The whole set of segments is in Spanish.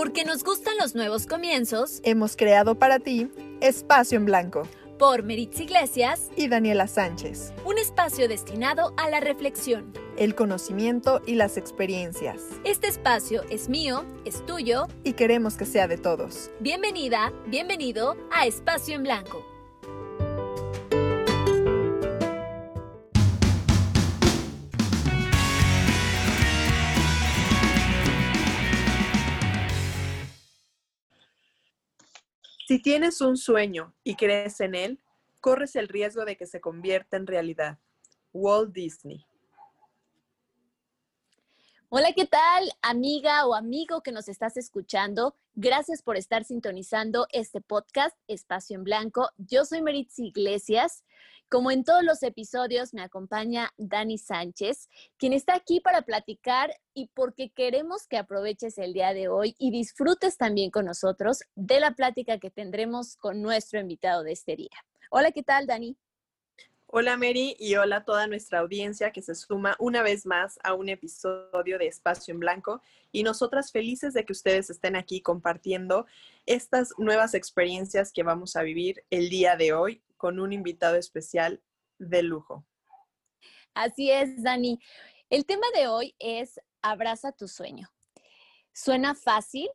Porque nos gustan los nuevos comienzos, hemos creado para ti Espacio en Blanco por Meritz Iglesias y Daniela Sánchez. Un espacio destinado a la reflexión, el conocimiento y las experiencias. Este espacio es mío, es tuyo y queremos que sea de todos. Bienvenida, bienvenido a Espacio en Blanco. Si tienes un sueño y crees en él, corres el riesgo de que se convierta en realidad. Walt Disney. Hola, ¿qué tal, amiga o amigo que nos estás escuchando? Gracias por estar sintonizando este podcast Espacio en Blanco. Yo soy Meritz Iglesias. Como en todos los episodios, me acompaña Dani Sánchez, quien está aquí para platicar y porque queremos que aproveches el día de hoy y disfrutes también con nosotros de la plática que tendremos con nuestro invitado de este día. Hola, ¿qué tal, Dani? Hola Mary y hola a toda nuestra audiencia que se suma una vez más a un episodio de Espacio en Blanco y nosotras felices de que ustedes estén aquí compartiendo estas nuevas experiencias que vamos a vivir el día de hoy con un invitado especial de lujo. Así es, Dani. El tema de hoy es Abraza tu sueño. Suena fácil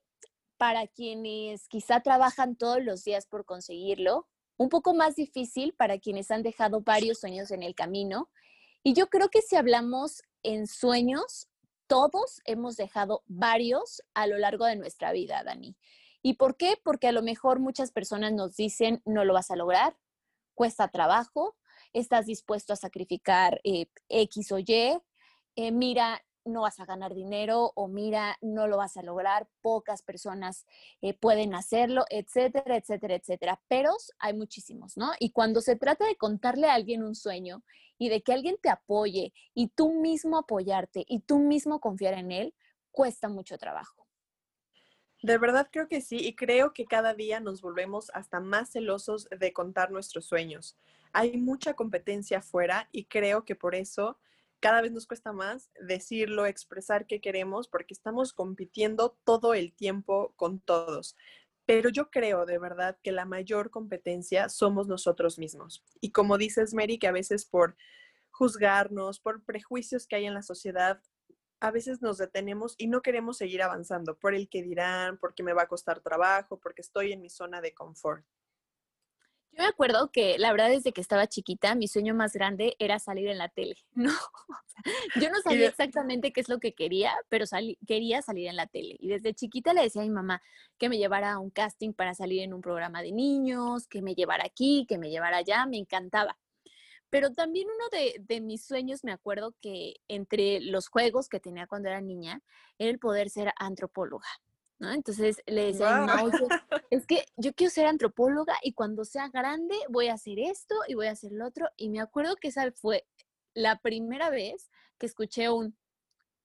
para quienes quizá trabajan todos los días por conseguirlo, un poco más difícil para quienes han dejado varios sueños en el camino. Y yo creo que si hablamos en sueños, todos hemos dejado varios a lo largo de nuestra vida, Dani. ¿Y por qué? Porque a lo mejor muchas personas nos dicen, no lo vas a lograr, cuesta trabajo, estás dispuesto a sacrificar eh, X o Y, eh, mira, no vas a ganar dinero o mira, no lo vas a lograr, pocas personas eh, pueden hacerlo, etcétera, etcétera, etcétera. Pero hay muchísimos, ¿no? Y cuando se trata de contarle a alguien un sueño y de que alguien te apoye y tú mismo apoyarte y tú mismo confiar en él, cuesta mucho trabajo. De verdad creo que sí y creo que cada día nos volvemos hasta más celosos de contar nuestros sueños. Hay mucha competencia afuera y creo que por eso cada vez nos cuesta más decirlo, expresar qué queremos, porque estamos compitiendo todo el tiempo con todos. Pero yo creo de verdad que la mayor competencia somos nosotros mismos. Y como dices, Mary, que a veces por juzgarnos, por prejuicios que hay en la sociedad, a veces nos detenemos y no queremos seguir avanzando por el que dirán, porque me va a costar trabajo, porque estoy en mi zona de confort. Yo me acuerdo que la verdad desde que estaba chiquita, mi sueño más grande era salir en la tele, ¿no? yo no sabía exactamente qué es lo que quería, pero quería salir en la tele. Y desde chiquita le decía a mi mamá que me llevara a un casting para salir en un programa de niños, que me llevara aquí, que me llevara allá, me encantaba. Pero también uno de, de mis sueños, me acuerdo que entre los juegos que tenía cuando era niña, era el poder ser antropóloga. Entonces le decía, no, es que yo quiero ser antropóloga y cuando sea grande voy a hacer esto y voy a hacer lo otro. Y me acuerdo que esa fue la primera vez que escuché un,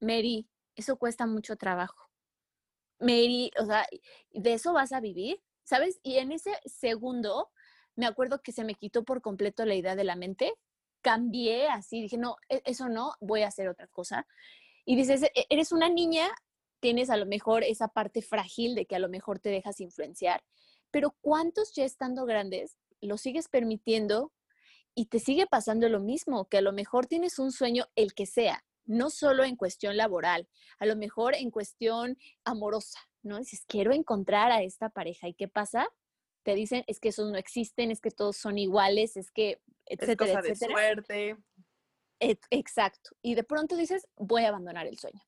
Mary, eso cuesta mucho trabajo. Mary, o sea, ¿de eso vas a vivir? ¿Sabes? Y en ese segundo, me acuerdo que se me quitó por completo la idea de la mente, cambié así, dije, no, e-, eso no, voy a hacer otra cosa. Y dices, e-, eres una niña tienes a lo mejor esa parte frágil de que a lo mejor te dejas influenciar, pero ¿cuántos ya estando grandes lo sigues permitiendo y te sigue pasando lo mismo? Que a lo mejor tienes un sueño, el que sea, no solo en cuestión laboral, a lo mejor en cuestión amorosa, ¿no? Dices, quiero encontrar a esta pareja. ¿Y qué pasa? Te dicen, es que esos no existen, es que todos son iguales, es que, etcétera, es cosa De suerte. Exacto. Y de pronto dices, voy a abandonar el sueño.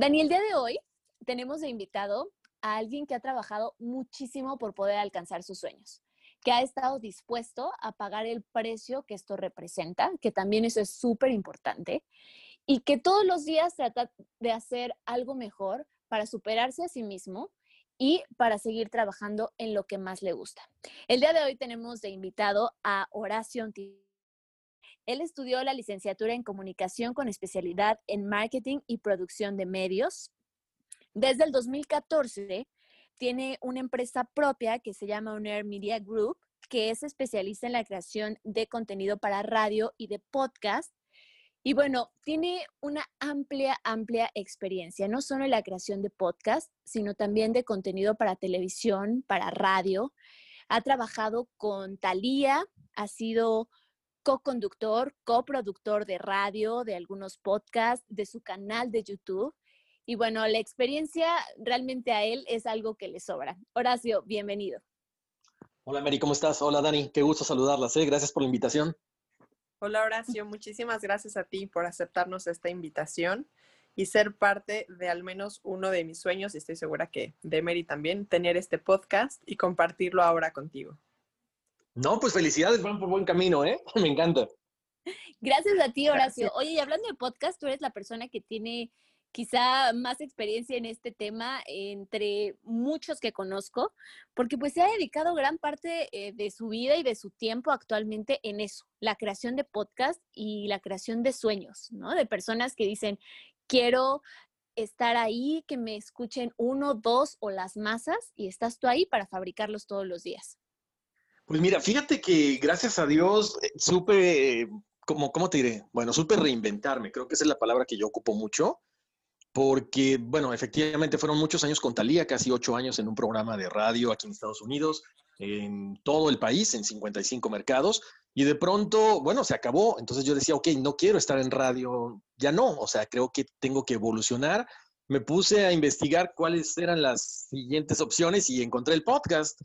Dani, el día de hoy tenemos de invitado a alguien que ha trabajado muchísimo por poder alcanzar sus sueños, que ha estado dispuesto a pagar el precio que esto representa, que también eso es súper importante, y que todos los días trata de hacer algo mejor para superarse a sí mismo y para seguir trabajando en lo que más le gusta. El día de hoy tenemos de invitado a Horacio él estudió la licenciatura en comunicación con especialidad en marketing y producción de medios. Desde el 2014 tiene una empresa propia que se llama Unair Media Group, que es especialista en la creación de contenido para radio y de podcast. Y bueno, tiene una amplia, amplia experiencia, no solo en la creación de podcast, sino también de contenido para televisión, para radio. Ha trabajado con Thalía, ha sido co-conductor, coproductor de radio, de algunos podcasts, de su canal de YouTube. Y bueno, la experiencia realmente a él es algo que le sobra. Horacio, bienvenido. Hola Mary, ¿cómo estás? Hola Dani, qué gusto saludarlas. ¿eh? Gracias por la invitación. Hola Horacio, muchísimas gracias a ti por aceptarnos esta invitación y ser parte de al menos uno de mis sueños, y estoy segura que de Mary también, tener este podcast y compartirlo ahora contigo. No, pues felicidades, van por buen camino, ¿eh? Me encanta. Gracias a ti, Horacio. Oye, y hablando de podcast, tú eres la persona que tiene quizá más experiencia en este tema entre muchos que conozco, porque pues se ha dedicado gran parte eh, de su vida y de su tiempo actualmente en eso, la creación de podcast y la creación de sueños, ¿no? De personas que dicen, quiero estar ahí, que me escuchen uno, dos o las masas y estás tú ahí para fabricarlos todos los días. Pues mira, fíjate que gracias a Dios eh, supe, como, ¿cómo te diré? Bueno, supe reinventarme, creo que esa es la palabra que yo ocupo mucho porque, bueno, efectivamente fueron muchos años con Talía, casi ocho años en un programa de radio aquí en Estados Unidos, en todo el país, en 55 mercados, y de pronto, bueno, se acabó. Entonces yo decía, ok, no quiero estar en radio, ya no, o sea, creo que tengo que evolucionar. Me puse a investigar cuáles eran las siguientes opciones y encontré el podcast.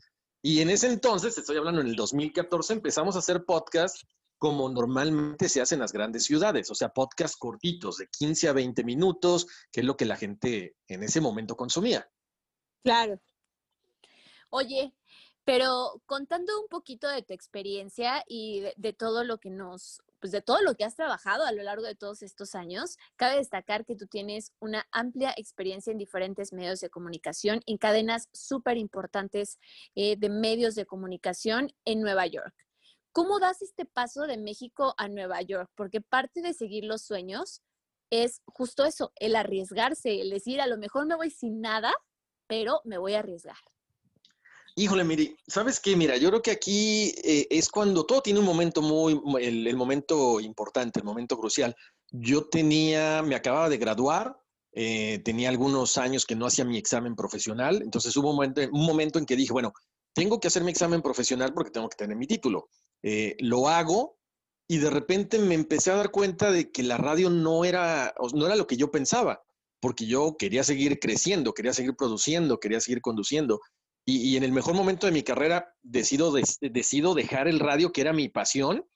Y en ese entonces, estoy hablando en el 2014, empezamos a hacer podcast como normalmente se hace en las grandes ciudades, o sea, podcasts cortitos de 15 a 20 minutos, que es lo que la gente en ese momento consumía. Claro. Oye, pero contando un poquito de tu experiencia y de, todo lo que nos, pues de todo lo que has trabajado a lo largo de todos estos años, cabe destacar que tú tienes una amplia experiencia en diferentes medios de comunicación, en cadenas súper importantes eh, de medios de comunicación en Nueva York. ¿Cómo das este paso de México a Nueva York? Porque parte de seguir los sueños es justo eso, el arriesgarse, el decir, a lo mejor me voy sin nada, pero me voy a arriesgar. Híjole, Miri, ¿sabes qué? Mira, yo creo que aquí eh, es cuando todo tiene un momento muy, el, momento importante, el momento crucial. Yo tenía, me acababa de graduar, eh, tenía algunos años que no hacía mi examen profesional, entonces hubo un momento, un momento en que dije, bueno, tengo que hacer mi examen profesional porque tengo que tener mi título. Eh, lo hago y de repente me empecé a dar cuenta de que la radio no era, no era lo que yo pensaba, porque yo quería seguir creciendo, quería seguir produciendo, quería seguir conduciendo. Y, en el mejor momento de mi carrera decido, decido dejar el radio, que era mi pasión.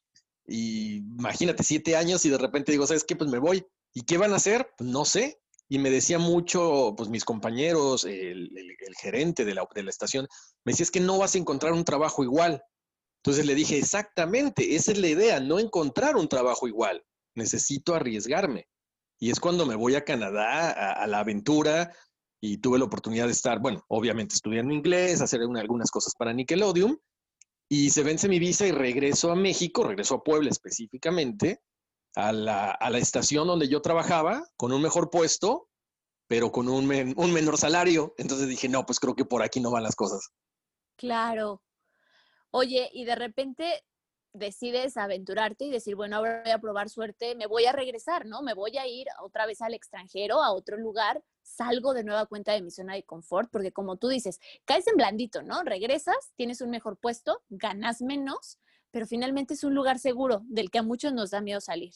Y imagínate, siete años y de repente digo, ¿sabes qué? Pues me voy. ¿Y qué van a hacer? Pues no sé. Y me decía mucho, pues mis compañeros, el, gerente de la, de la estación, me decía, es que no vas a encontrar un trabajo igual. Entonces le dije, exactamente, esa es la idea, no encontrar un trabajo igual, necesito arriesgarme. Y es cuando me voy a Canadá a, la aventura y tuve la oportunidad de estar, bueno, obviamente estudiando inglés, hacer algunas cosas para Nickelodeon, y se vence mi visa y regreso a México, regreso a Puebla específicamente, a la, a la estación donde yo trabajaba, con un mejor puesto, pero con un, un menor salario. Entonces dije, no, pues creo que por aquí no van las cosas. Claro, Oye, y de repente decides aventurarte y decir, bueno, ahora voy a probar suerte, me voy a regresar, ¿no? Me voy a ir otra vez al extranjero, a otro lugar, salgo de nueva cuenta de mi zona de confort, porque como tú dices, caes en blandito, ¿no? Regresas, tienes un mejor puesto, ganas menos, pero finalmente es un lugar seguro del que a muchos nos da miedo salir.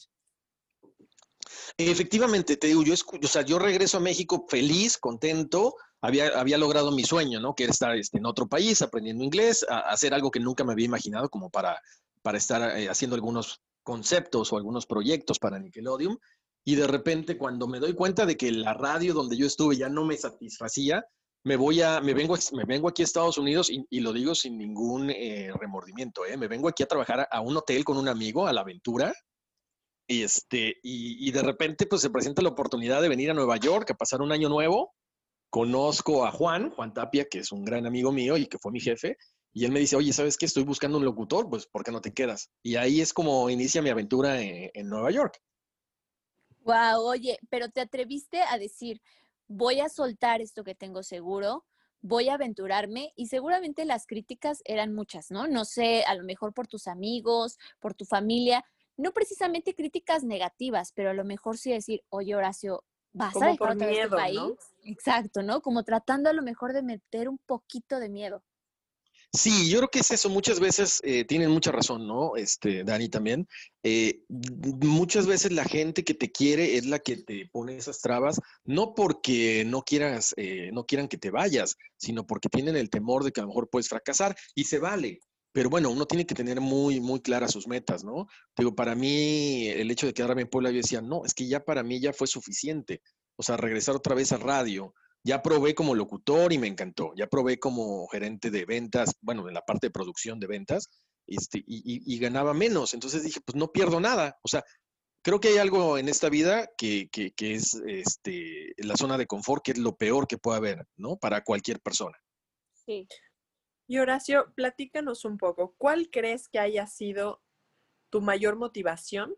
Efectivamente, te digo, yo, o sea, yo regreso a México feliz, contento, había, había logrado mi sueño, ¿no? Que era estar este, en otro país aprendiendo inglés, hacer algo que nunca me había imaginado como para, para estar eh, haciendo algunos conceptos o algunos proyectos para Nickelodeon. Y de repente, cuando me doy cuenta de que la radio donde yo estuve ya no me satisfacía, me voy a, me vengo, me vengo aquí a Estados Unidos y, lo digo sin ningún eh, remordimiento, ¿eh? Me vengo aquí a trabajar a, un hotel con un amigo, a la aventura, y, este, y, y, de repente pues se presenta la oportunidad de venir a Nueva York a pasar un año nuevo conozco a Juan, Juan Tapia, que es un gran amigo mío y que fue mi jefe, y él me dice, oye, ¿sabes qué? Estoy buscando un locutor, pues ¿por qué no te quedas? Y ahí es como inicia mi aventura en, Nueva York. Wow, oye, pero te atreviste a decir, voy a soltar esto que tengo seguro, voy a aventurarme y seguramente las críticas eran muchas, ¿no? No sé, a lo mejor por tus amigos, por tu familia, no precisamente críticas negativas, pero a lo mejor sí decir, oye Horacio, vas Como a dejar por tu miedo, país. ¿no? Exacto, ¿no? Como tratando a lo mejor de meter un poquito de miedo. Sí, yo creo que es eso. Muchas veces eh, tienen mucha razón, ¿no? Este, Dani también. Eh, muchas veces la gente que te quiere es la que te pone esas trabas, no porque no quieras, eh, no quieran que te vayas, sino porque tienen el temor de que a lo mejor puedes fracasar y se vale. Pero bueno, uno tiene que tener muy, muy claras sus metas, ¿no? Digo, para mí, el hecho de quedarme en Puebla, yo decía, no, es que ya para mí ya fue suficiente. O sea, regresar otra vez a radio, ya probé como locutor y me encantó. Ya probé como gerente de ventas, bueno, en la parte de producción de ventas, este, y, ganaba menos. Entonces dije, pues no pierdo nada. O sea, creo que hay algo en esta vida que, que- que es este, la zona de confort, que es lo peor que puede haber, ¿no? Para cualquier persona. Sí. Y Horacio, platícanos un poco, ¿cuál crees que haya sido tu mayor motivación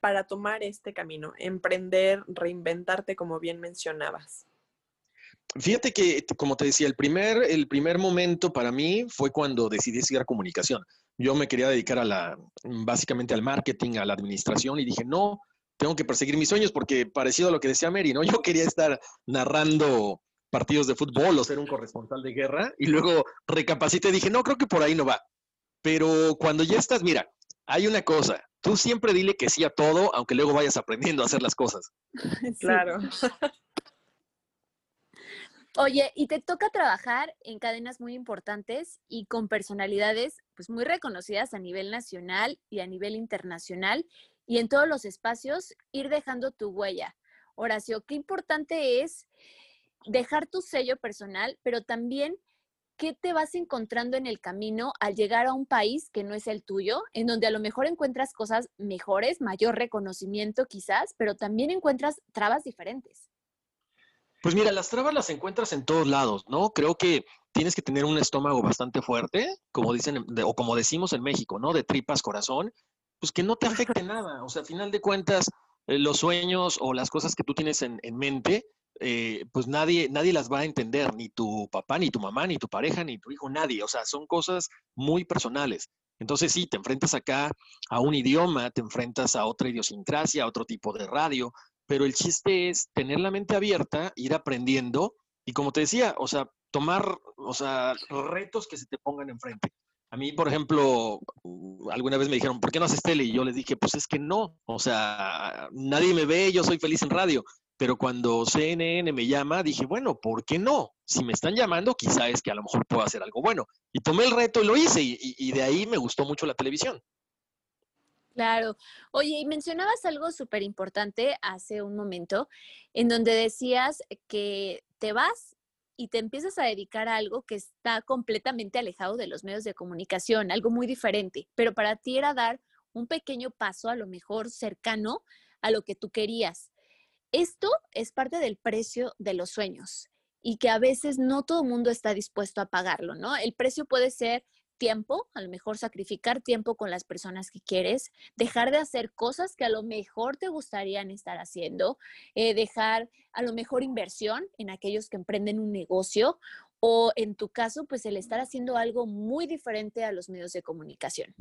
para tomar este camino, emprender, reinventarte, como bien mencionabas? Fíjate que, como te decía, el primer, el primer momento para mí fue cuando decidí estudiar comunicación. Yo me quería dedicar a la, básicamente al marketing, a la administración, y dije, no, tengo que perseguir mis sueños, porque parecido a lo que decía Mary, ¿no? Yo quería estar narrando partidos de fútbol o ser un corresponsal de guerra, y luego recapacité y dije, no, creo que por ahí no va. Pero cuando ya estás, mira, hay una cosa, tú siempre dile que sí a todo, aunque luego vayas aprendiendo a hacer las cosas. Sí. Claro. Oye, y te toca trabajar en cadenas muy importantes y con personalidades pues muy reconocidas a nivel nacional y a nivel internacional y en todos los espacios ir dejando tu huella. Horacio, qué importante es dejar tu sello personal, pero también qué te vas encontrando en el camino al llegar a un país que no es el tuyo, en donde a lo mejor encuentras cosas mejores, mayor reconocimiento quizás, pero también encuentras trabas diferentes. Pues mira, las trabas las encuentras en todos lados, ¿no? Creo que tienes que tener un estómago bastante fuerte, como dicen, o como decimos en México, ¿no? De tripas corazón, pues que no te afecte nada. O sea, a final de cuentas, eh, los sueños o las cosas que tú tienes en, en mente, eh, pues nadie, nadie las va a entender, ni tu papá, ni tu mamá, ni tu pareja, ni tu hijo, nadie. O sea, son cosas muy personales. Entonces sí, te enfrentas acá a un idioma, te enfrentas a otra idiosincrasia, a otro tipo de radio, pero el chiste es tener la mente abierta, ir aprendiendo y como te decía, o sea, tomar, o sea, retos que se te pongan enfrente. A mí, por ejemplo, alguna vez me dijeron, ¿por qué no haces tele? Y yo les dije, pues es que no, o sea, nadie me ve, yo soy feliz en radio. Pero cuando CNN me llama, dije, bueno, ¿por qué no? Si me están llamando, quizá es que a lo mejor puedo hacer algo bueno. Y tomé el reto y lo hice, y de ahí me gustó mucho la televisión. Claro. Oye, y mencionabas algo súper importante hace un momento, en donde decías que te vas y te empiezas a dedicar a algo que está completamente alejado de los medios de comunicación, algo muy diferente, pero para ti era dar un pequeño paso, a lo mejor cercano a lo que tú querías. Esto es parte del precio de los sueños y que a veces no todo el mundo está dispuesto a pagarlo, ¿no? El precio puede ser tiempo, a lo mejor sacrificar tiempo con las personas que quieres, dejar de hacer cosas que a lo mejor te gustarían estar haciendo, eh, dejar a lo mejor inversión en aquellos que emprenden un negocio o en tu caso, pues el estar haciendo algo muy diferente a los medios de comunicación.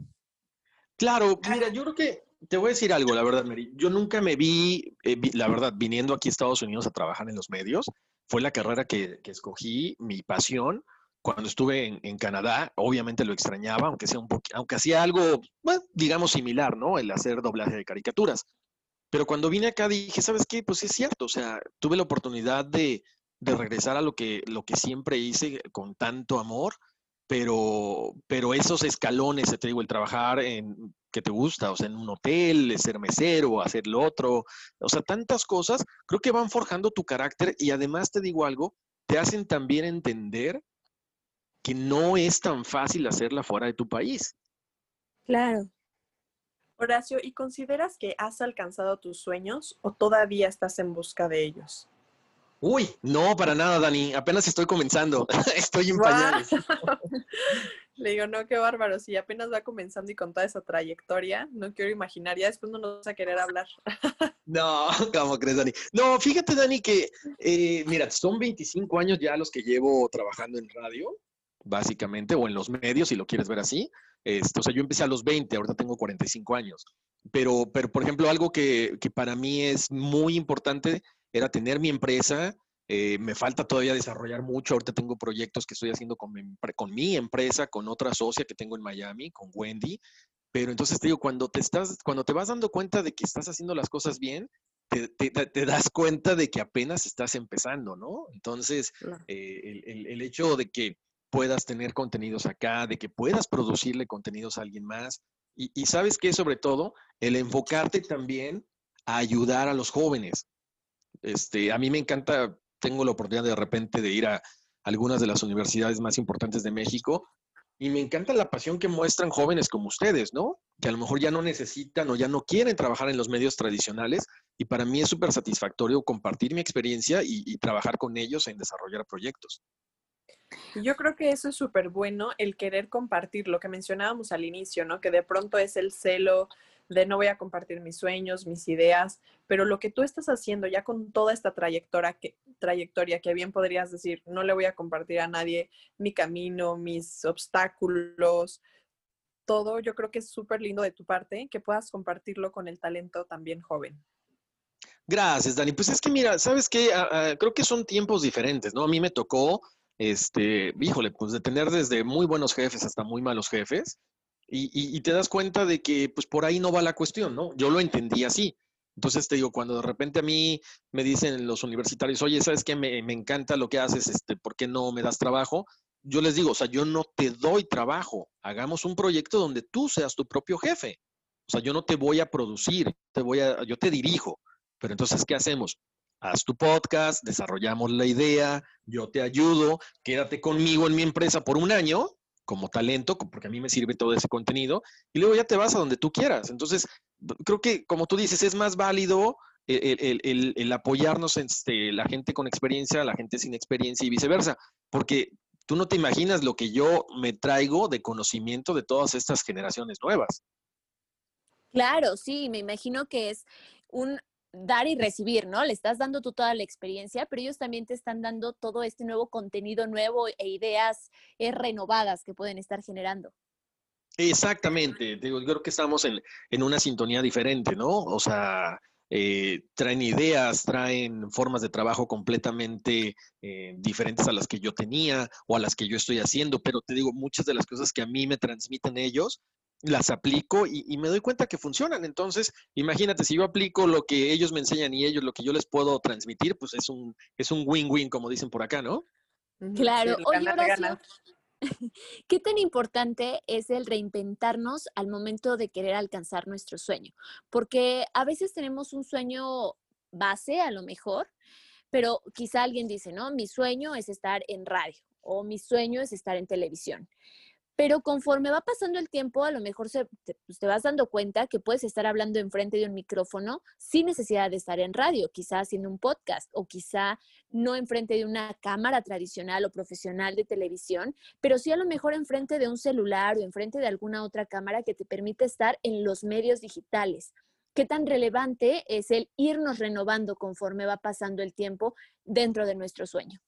Claro, mira, yo creo que te voy a decir algo, la verdad, Mary. Yo nunca me vi, eh, la verdad, viniendo aquí a Estados Unidos a trabajar en los medios. Fue la carrera que escogí, mi pasión. Cuando estuve en, en Canadá, obviamente lo extrañaba, aunque sea un aunque hacía algo, bueno, digamos, similar, ¿no? El hacer doblaje de caricaturas. Pero cuando vine acá dije, ¿sabes qué? Pues es cierto, o sea, tuve la oportunidad de, de regresar a lo que, lo que siempre hice con tanto amor pero, pero esos escalones, te digo, el trabajar en que te gusta, o sea, en un hotel, el ser mesero, hacer lo otro, o sea, tantas cosas, creo que van forjando tu carácter y además te digo algo, te hacen también entender que no es tan fácil hacerla fuera de tu país. Claro. Horacio, ¿y consideras que has alcanzado tus sueños o todavía estás en busca de ellos? Uy, no, para nada, Dani, apenas estoy comenzando, estoy en pañales. Le digo, no, qué bárbaro, si apenas va comenzando y con toda esa trayectoria, no quiero imaginar, ya después no nos vas a querer hablar. No, ¿cómo crees, Dani? No, fíjate, Dani, que, eh, mira, son 25 años ya los que llevo trabajando en radio, básicamente, o en los medios, si lo quieres ver así. Este, o sea, yo empecé a los 20, ahorita tengo 45 años. Pero, pero por ejemplo, algo que, que para mí es muy importante era tener mi empresa. Eh, me falta todavía desarrollar mucho. Ahorita tengo proyectos que estoy haciendo con mi, con mi empresa, con otra socia que tengo en Miami, con Wendy. Pero entonces te digo, cuando te, estás, cuando te vas dando cuenta de que estás haciendo las cosas bien, te, te, das cuenta de que apenas estás empezando, ¿no? Entonces, eh, el, el, el, hecho de que puedas tener contenidos acá, de que puedas producirle contenidos a alguien más. Y, sabes que sobre todo, el enfocarte también a ayudar a los jóvenes. Este, a mí me encanta, tengo la oportunidad de repente de ir a algunas de las universidades más importantes de México y me encanta la pasión que muestran jóvenes como ustedes, ¿no? Que a lo mejor ya no necesitan o ya no quieren trabajar en los medios tradicionales y para mí es súper satisfactorio compartir mi experiencia y trabajar con ellos en desarrollar proyectos. Yo creo que eso es súper bueno, el querer compartir lo que mencionábamos al inicio, ¿no? Que de pronto es el celo de no voy a compartir mis sueños, mis ideas, pero lo que tú estás haciendo ya con toda esta trayectoria que, trayectoria que bien podrías decir, no le voy a compartir a nadie mi camino, mis obstáculos, todo, yo creo que es súper lindo de tu parte que puedas compartirlo con el talento también joven. Gracias, Dani. Pues es que mira, sabes que creo que son tiempos diferentes, ¿no? A mí me tocó este, híjole, pues de tener desde muy buenos jefes hasta muy malos jefes, y, y, te das cuenta de que pues por ahí no va la cuestión, ¿no? Yo lo entendí así. Entonces te digo, cuando de repente a mí me dicen los universitarios, oye, ¿sabes qué? Me, me encanta lo que haces, este, ¿por qué no me das trabajo? Yo les digo, o sea, yo no te doy trabajo, hagamos un proyecto donde tú seas tu propio jefe. O sea, yo no te voy a producir, te voy a, yo te dirijo. Pero entonces, ¿qué hacemos? Haz tu podcast, desarrollamos la idea, yo te ayudo, quédate conmigo en mi empresa por un año como talento, porque a mí me sirve todo ese contenido, y luego ya te vas a donde tú quieras. Entonces, creo que, como tú dices, es más válido el, apoyarnos este, la gente con experiencia, la gente sin experiencia y viceversa, porque tú no te imaginas lo que yo me traigo de conocimiento de todas estas generaciones nuevas. Claro, sí, me imagino que es un dar y recibir, ¿no? Le estás dando tú toda la experiencia, pero ellos también te están dando todo este nuevo contenido nuevo e ideas eh, renovadas que pueden estar generando. Exactamente, digo, yo creo que estamos en, una sintonía diferente, ¿no? O sea, eh, traen ideas, traen formas de trabajo completamente eh, diferentes a las que yo tenía o a las que yo estoy haciendo, pero te digo, muchas de las cosas que a mí me transmiten ellos las aplico y, y, me doy cuenta que funcionan. Entonces, imagínate, si yo aplico lo que ellos me enseñan y ellos lo que yo les puedo transmitir, pues es un es un win-win, como dicen por acá, ¿no? Claro. Sí, Oye, Horacio, ¿qué tan importante es el reinventarnos al momento de querer alcanzar nuestro sueño? Porque a veces tenemos un sueño base, a lo mejor, pero quizá alguien dice, no, mi sueño es estar en radio o mi sueño es estar en televisión. Pero conforme va pasando el tiempo, a lo mejor se, te, pues te, vas dando cuenta que puedes estar hablando enfrente de un micrófono sin necesidad de estar en radio, quizá haciendo un podcast o quizá no enfrente de una cámara tradicional o profesional de televisión, pero sí a lo mejor enfrente de un celular o enfrente de alguna otra cámara que te permite estar en los medios digitales. ¿Qué tan relevante es el irnos renovando conforme va pasando el tiempo dentro de nuestro sueño?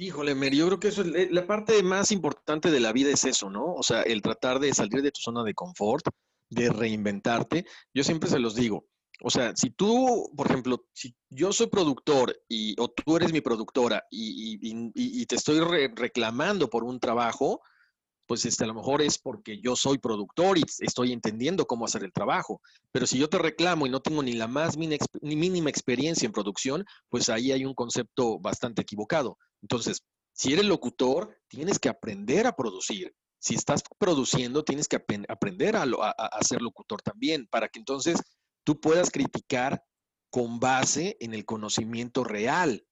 Híjole, Mer, yo creo que eso es la parte más importante de la vida es eso, ¿no? O sea, el tratar de salir de tu zona de confort, de reinventarte. Yo siempre se los digo. O sea, si tú, por ejemplo, si yo soy productor y, o tú eres mi productora y, y, y te estoy re reclamando por un trabajo, pues este, a lo mejor es porque yo soy productor y estoy entendiendo cómo hacer el trabajo. Pero si yo te reclamo y no tengo ni la más mínima experiencia en producción, pues ahí hay un concepto bastante equivocado. Entonces, si eres locutor, tienes que aprender a producir. Si estás produciendo, tienes que ap aprender a, a, a ser locutor también, para que entonces tú puedas criticar con base en el conocimiento real.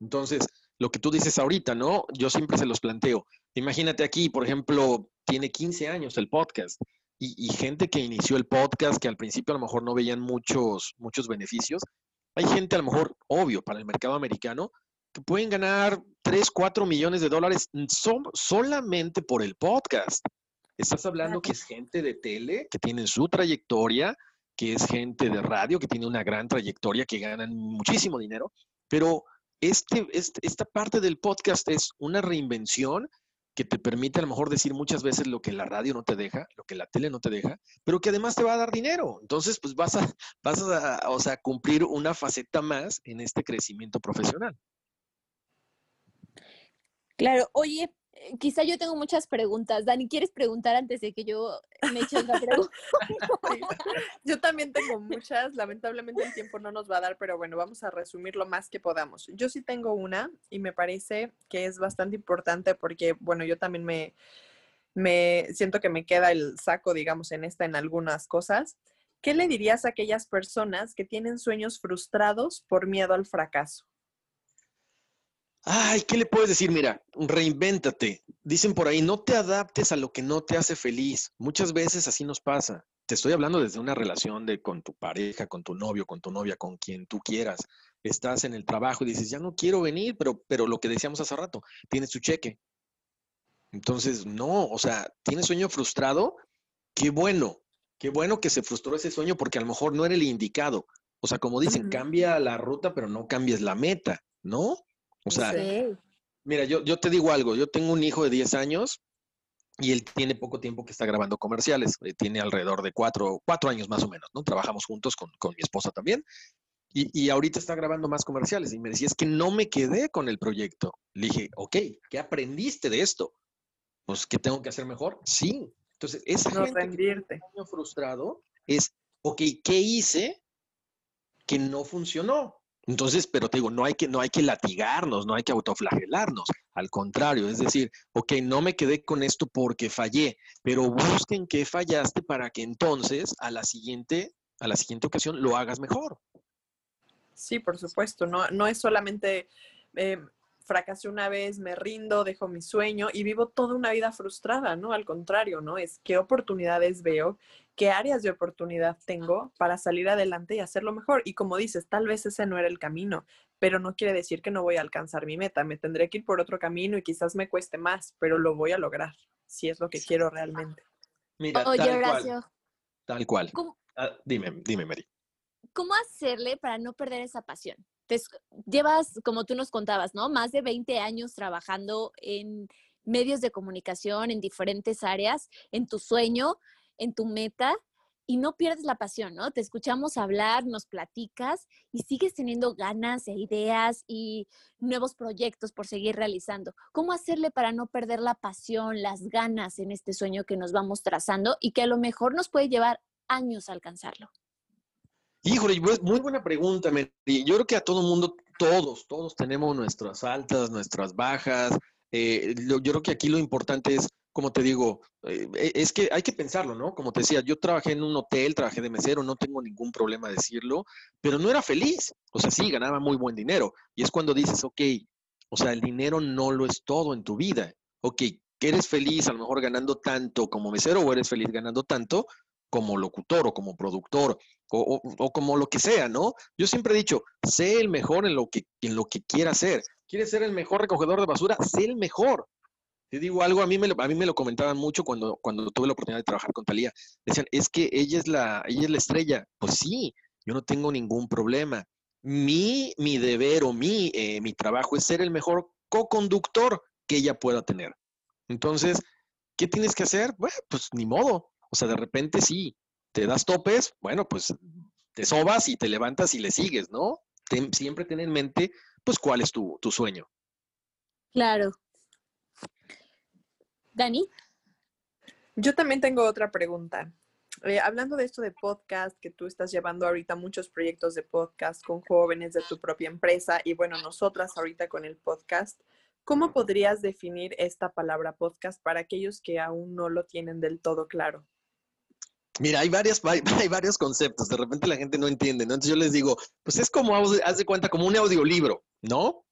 Entonces, lo que tú dices ahorita, ¿no? Yo siempre se los planteo. Imagínate aquí, por ejemplo, tiene 15 años el podcast y, y, gente que inició el podcast que al principio a lo mejor no veían muchos, muchos beneficios. Hay gente a lo mejor, obvio, para el mercado americano, que pueden ganar 3, 4 millones de dólares so, solamente por el podcast. Estás hablando que es gente de tele, que tienen su trayectoria, que es gente de radio, que tiene una gran trayectoria, que ganan muchísimo dinero, pero este, este, esta parte del podcast es una reinvención que te permite a lo mejor decir muchas veces lo que la radio no te deja, lo que la tele no te deja, pero que además te va a dar dinero. Entonces, pues vas a, vas a, o sea, cumplir una faceta más en este crecimiento profesional. Claro, oye, quizá yo tengo muchas preguntas. Dani, ¿quieres preguntar antes de que yo me eche otra pregunta? Yo también tengo muchas. Lamentablemente el tiempo no nos va a dar, pero bueno, vamos a resumir lo más que podamos. Yo sí tengo una y me parece que es bastante importante porque, bueno, yo también me, me siento que me queda el saco, digamos, en esta, en algunas cosas. ¿Qué le dirías a aquellas personas que tienen sueños frustrados por miedo al fracaso? Ay, ¿qué le puedes decir? Mira, reinvéntate. Dicen por ahí, no te adaptes a lo que no te hace feliz. Muchas veces así nos pasa. Te estoy hablando desde una relación de con tu pareja, con tu novio, con tu novia, con quien tú quieras. Estás en el trabajo y dices, ya no quiero venir, pero, pero lo que decíamos hace rato, tienes tu cheque. Entonces, no, o sea, tienes sueño frustrado, qué bueno, qué bueno que se frustró ese sueño porque a lo mejor no era el indicado. O sea, como dicen, cambia la ruta, pero no cambies la meta, ¿no? O sea, mira, yo, yo te digo algo, yo tengo un hijo de 10 años y él tiene poco tiempo que está grabando comerciales, eh, tiene alrededor de cuatro, cuatro años más o menos, ¿no? Trabajamos juntos con, con mi esposa también. Y, y, ahorita está grabando más comerciales y me decía, es que no me quedé con el proyecto. Le dije, ok, ¿qué aprendiste de esto? Pues, ¿qué tengo que hacer mejor? Sí. Entonces, esa no gente rendirte. que frustrado es, ok, ¿qué hice que no funcionó? Entonces, pero te digo, no hay que, no hay que latigarnos, no hay que autoflagelarnos. Al contrario, es decir, ok, no me quedé con esto porque fallé, pero busquen qué fallaste para que entonces a la siguiente, a la siguiente ocasión lo hagas mejor. Sí, por supuesto. No, no es solamente eh, fracasé una vez, me rindo, dejo mi sueño y vivo toda una vida frustrada, ¿no? Al contrario, ¿no? Es qué oportunidades veo, qué áreas de oportunidad tengo para salir adelante y hacerlo mejor. Y como dices, tal vez ese no era el camino, pero no quiere decir que no voy a alcanzar mi meta. Me tendré que ir por otro camino y quizás me cueste más, pero lo voy a lograr, si es lo que quiero realmente. Mira, Oye, tal Horacio. cual. Tal cual. ¿Cómo, Ah, dime, dime, Mary. cómo hacerle para no perder esa pasión? Te llevas, como tú nos contabas, ¿no? Más de 20 años trabajando en medios de comunicación, en diferentes áreas, en tu sueño, en tu meta, y no pierdes la pasión, ¿no? Te escuchamos hablar, nos platicas y sigues teniendo ganas e ideas y nuevos proyectos por seguir realizando. ¿Cómo hacerle para no perder la pasión, las ganas en este sueño que nos vamos trazando y que a lo mejor nos puede llevar años a alcanzarlo? Híjole, pues, muy buena pregunta, Mary. Yo creo que a todo mundo, todos, todos tenemos nuestras altas, nuestras bajas. Eh, yo creo que aquí lo importante es, como te digo, eh, e- es que hay que pensarlo, ¿no? Como te decía, yo trabajé en un hotel, trabajé de mesero, no tengo ningún problema decirlo, pero no era feliz. O sea, sí, ganaba muy buen dinero. Y es cuando dices, ok, o sea, el dinero no lo es todo en tu vida. Ok, que eres feliz a lo mejor ganando tanto como mesero o eres feliz ganando tanto como locutor o como productor o, o- como lo que sea, ¿no? Yo siempre he dicho, sé el mejor en lo que, en lo que quieras ser. ¿Quieres ser el mejor recogedor de basura? Sé el mejor. Te digo algo, a mí me lo, a mí me lo comentaban mucho cuando, cuando tuve la oportunidad de trabajar con Talía. Decían, es que ella es la, ella es la estrella. Pues sí, yo no tengo ningún problema. Mi, mi deber o mi, eh, mi trabajo es ser el mejor co-conductor que ella pueda tener. Entonces, ¿qué tienes que hacer? Bueno, pues ni modo. O sea, de repente sí, te das topes, bueno, pues te sobas y te levantas y le sigues, ¿no? Ten- siempre ten en mente, pues, cuál es tu, tu sueño. Claro. Dani, Yo también tengo otra pregunta. Eh, hablando de esto de podcast, que tú estás llevando ahorita muchos proyectos de podcast con jóvenes de tu propia empresa y bueno, nosotras ahorita con el podcast, ¿cómo podrías definir esta palabra podcast para aquellos que aún no lo tienen del todo claro? Mira, hay, varias, hay, hay varios conceptos, de repente la gente no entiende, ¿no? Entonces yo les digo, pues es como, haz de cuenta, como un audiolibro, ¿no?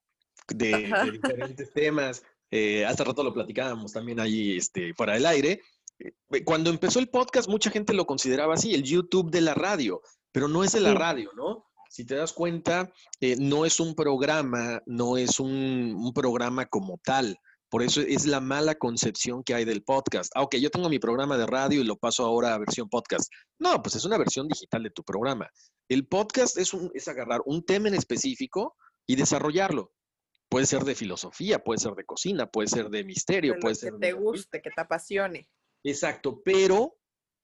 De, diferentes temas. Eh, hace rato lo platicábamos también ahí este, fuera del aire. Eh, Cuando empezó el podcast, mucha gente lo consideraba así, el YouTube de la radio, pero no es de la Sí. radio, ¿no? Si te das cuenta, eh, no es un programa, no es un, un programa como tal. Por eso es la mala concepción que hay del podcast. Ah, ok, yo tengo mi programa de radio y lo paso ahora a versión podcast. No, pues es una versión digital de tu programa. El podcast es, un, es agarrar un tema en específico y desarrollarlo. Puede ser de filosofía, puede ser de cocina, puede ser de misterio, puede ser que te guste, que te apasione. Exacto, pero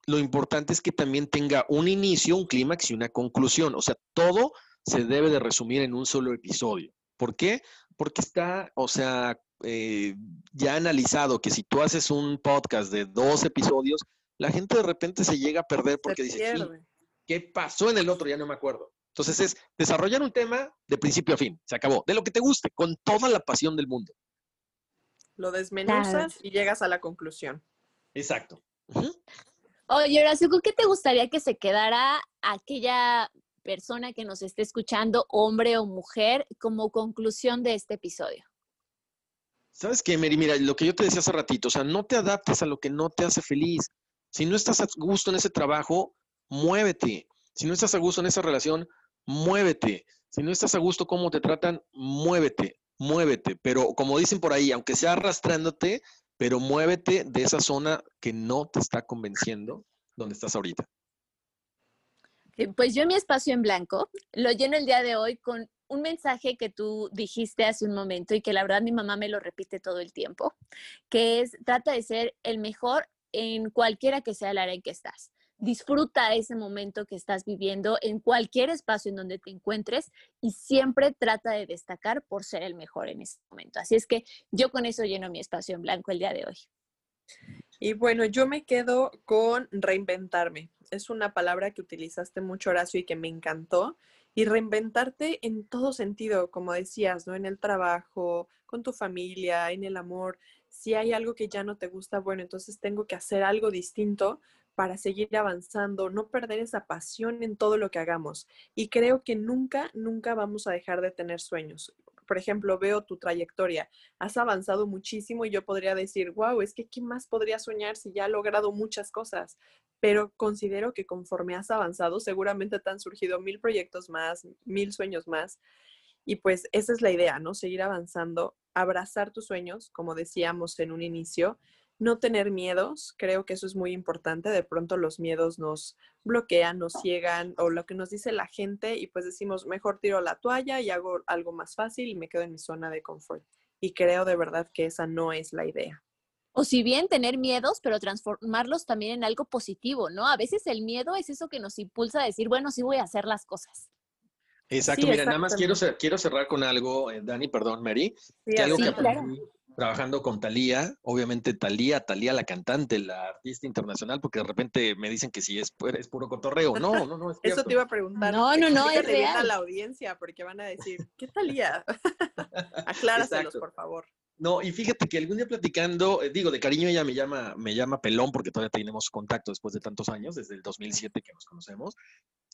lo importante es que también tenga un inicio, un clímax y una conclusión. O sea, todo se debe de resumir en un solo episodio. ¿Por qué? Porque está, o sea, eh, ya analizado que si tú haces un podcast de dos episodios, la gente de repente se llega a perder porque dice, ¿qué pasó en el otro? Ya no me acuerdo. Entonces es desarrollar un tema de principio a fin, se acabó, de lo que te guste, con toda la pasión del mundo. Lo desmenuzas y llegas a la conclusión. Exacto. Oye, Horacio, ¿con qué te gustaría que se quedara aquella persona que nos esté escuchando, hombre o mujer, como conclusión de este episodio? ¿Sabes qué, Mary? Mira, lo que yo te decía hace ratito, o sea, no te adaptes a lo que no te hace feliz. Si no estás a gusto en ese trabajo, muévete. Si no estás a gusto en esa relación, muévete. Si no estás a gusto cómo te tratan, muévete, muévete. Pero como dicen por ahí, aunque sea arrastrándote, pero muévete de esa zona que no te está convenciendo donde estás ahorita. Pues yo mi espacio en blanco lo lleno el día de hoy con un mensaje que tú dijiste hace un momento y que la verdad mi mamá me lo repite todo el tiempo, que es trata de ser el mejor en cualquiera que sea el área en que estás. Disfruta ese momento que estás viviendo en cualquier espacio en donde te encuentres y siempre trata de destacar por ser el mejor en ese momento. Así es que yo con eso lleno mi espacio en blanco el día de hoy. Y bueno, yo me quedo con reinventarme. Es una palabra que utilizaste mucho, Horacio, y que me encantó. Y reinventarte en todo sentido, como decías, ¿no? En el trabajo, con tu familia, en el amor. Si hay algo que ya no te gusta, bueno, entonces tengo que hacer algo distinto para seguir avanzando, no perder esa pasión en todo lo que hagamos. Y creo que nunca, nunca vamos a dejar de tener sueños por ejemplo, veo tu trayectoria, has avanzado muchísimo y yo podría decir, wow, es que ¿qué más podría soñar si ya ha logrado muchas cosas? Pero considero que conforme has avanzado, seguramente te han surgido mil proyectos más, mil sueños más. Y pues esa es la idea, ¿no? Seguir avanzando, abrazar tus sueños, como decíamos en un inicio, no tener miedos, creo que eso es muy importante. De pronto los miedos nos bloquean, nos ciegan o lo que nos dice la gente y pues decimos, mejor tiro la toalla y hago algo más fácil y me quedo en mi zona de confort. Y creo de verdad que esa no es la idea. O si bien tener miedos, pero transformarlos también en algo positivo, ¿no? A veces el miedo es eso que nos impulsa a decir, bueno, sí voy a hacer las cosas. Exacto, mira, nada más quiero, quiero cerrar con algo, eh, Dani, perdón, Mary, que algo que trabajando con Talía, obviamente Talía, Talía la cantante, la artista internacional, porque de repente me dicen que si es, es puro cotorreo. No, no, no. Es Eso te iba a preguntar. No, no, no, es real. a la audiencia, porque van a decir, ¿qué Talía? Acláraselos, por favor. No, y fíjate que algún día platicando, eh, digo, de cariño ella me llama, me llama Pelón porque todavía tenemos contacto después de tantos años, desde el 2007 que nos conocemos.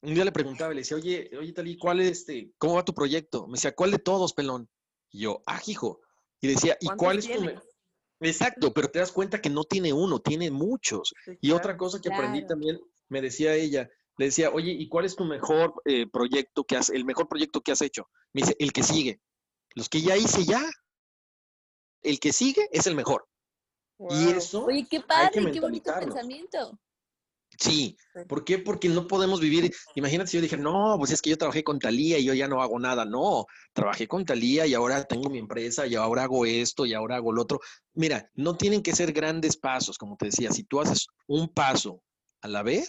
Un día le preguntaba, le decía, oye, oye, Talí, ¿cuál es este, cómo va tu proyecto? Me decía, ¿cuál de todos, Pelón? Y yo, ah, hijo, y decía, ¿y cuál es tu Exacto, pero te das cuenta que no tiene uno, tiene muchos. y otra cosa que aprendí también, me decía ella, le decía, oye, ¿y cuál es tu mejor eh, proyecto que has, el mejor proyecto que has hecho? Me dice, el que sigue. Los que ya hice ya. El que sigue es el mejor. Y eso. Oye, qué padre, qué bonito pensamiento. Sí, ¿por qué? Porque no podemos vivir. Imagínate si yo dijera, no, pues es que yo trabajé con Talía y yo ya no hago nada. No, trabajé con Talía y ahora tengo mi empresa y ahora hago esto y ahora hago lo otro. Mira, no tienen que ser grandes pasos, como te decía. Si tú haces un paso a la vez,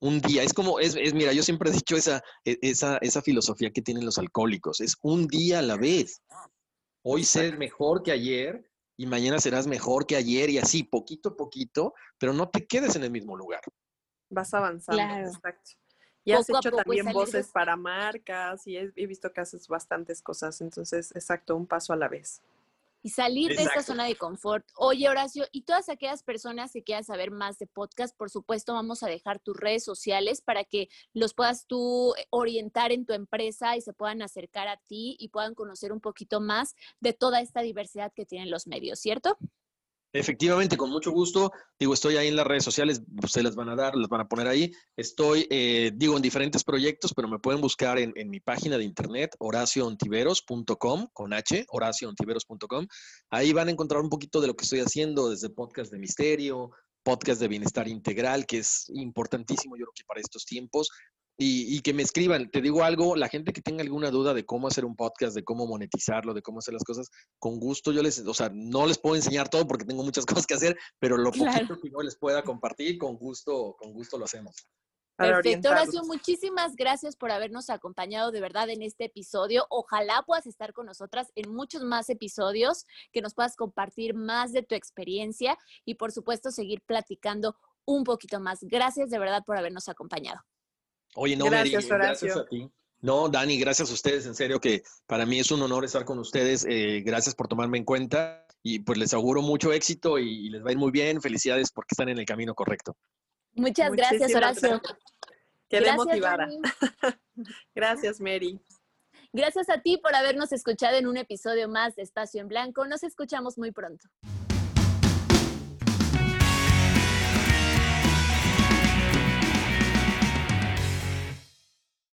un día, es como, es, es mira, yo siempre he dicho esa, e, esa, esa filosofía que tienen los alcohólicos, es un día a la vez. Hoy ser mejor que ayer y mañana serás mejor que ayer y así, poquito a poquito, pero no te quedes en el mismo lugar vas avanzando. Exacto. Y has hecho también voces para marcas y he, visto que haces bastantes cosas. Entonces, exacto, un paso a la vez. Y salir de esta zona de confort. Oye, Horacio, y todas aquellas personas que quieran saber más de podcast, por supuesto, vamos a dejar tus redes sociales para que los puedas tú orientar en tu empresa y se puedan acercar a ti y puedan conocer un poquito más de toda esta diversidad que tienen los medios, ¿cierto? Efectivamente, con mucho gusto. Digo, estoy ahí en las redes sociales, se las van a dar, las van a poner ahí. Estoy, eh, digo, en diferentes proyectos, pero me pueden buscar en, mi página de internet, horacioontiveros.com, con H, horacioontiveros.com. Ahí van a encontrar un poquito de lo que estoy haciendo, desde podcast de misterio, podcast de bienestar integral, que es importantísimo, yo creo que para estos tiempos. Y, que me escriban. Te digo algo, la gente que tenga alguna duda de cómo hacer un podcast, de cómo monetizarlo, de cómo hacer las cosas, con gusto yo les, o sea, no les puedo enseñar todo porque tengo muchas cosas que hacer, pero lo poquito que yo les pueda compartir, con gusto, con gusto lo hacemos. Perfecto, Horacio, muchísimas gracias por habernos acompañado de verdad en este episodio. Ojalá puedas estar con nosotras en muchos más episodios, que nos puedas compartir más de tu experiencia y por supuesto seguir platicando un poquito más. Gracias de verdad por habernos acompañado. Oye, no, gracias, gracias a ti. No, Dani, gracias a ustedes, en serio que para mí es un honor estar con ustedes. Eh, gracias por tomarme en cuenta y pues les auguro mucho éxito y, les va a ir muy bien. Felicidades porque están en el camino correcto. Muchas gracias, Horacio. Quedé motivada. gracias, Mary. Gracias a ti por habernos escuchado en un episodio más de Espacio en Blanco. Nos escuchamos muy pronto.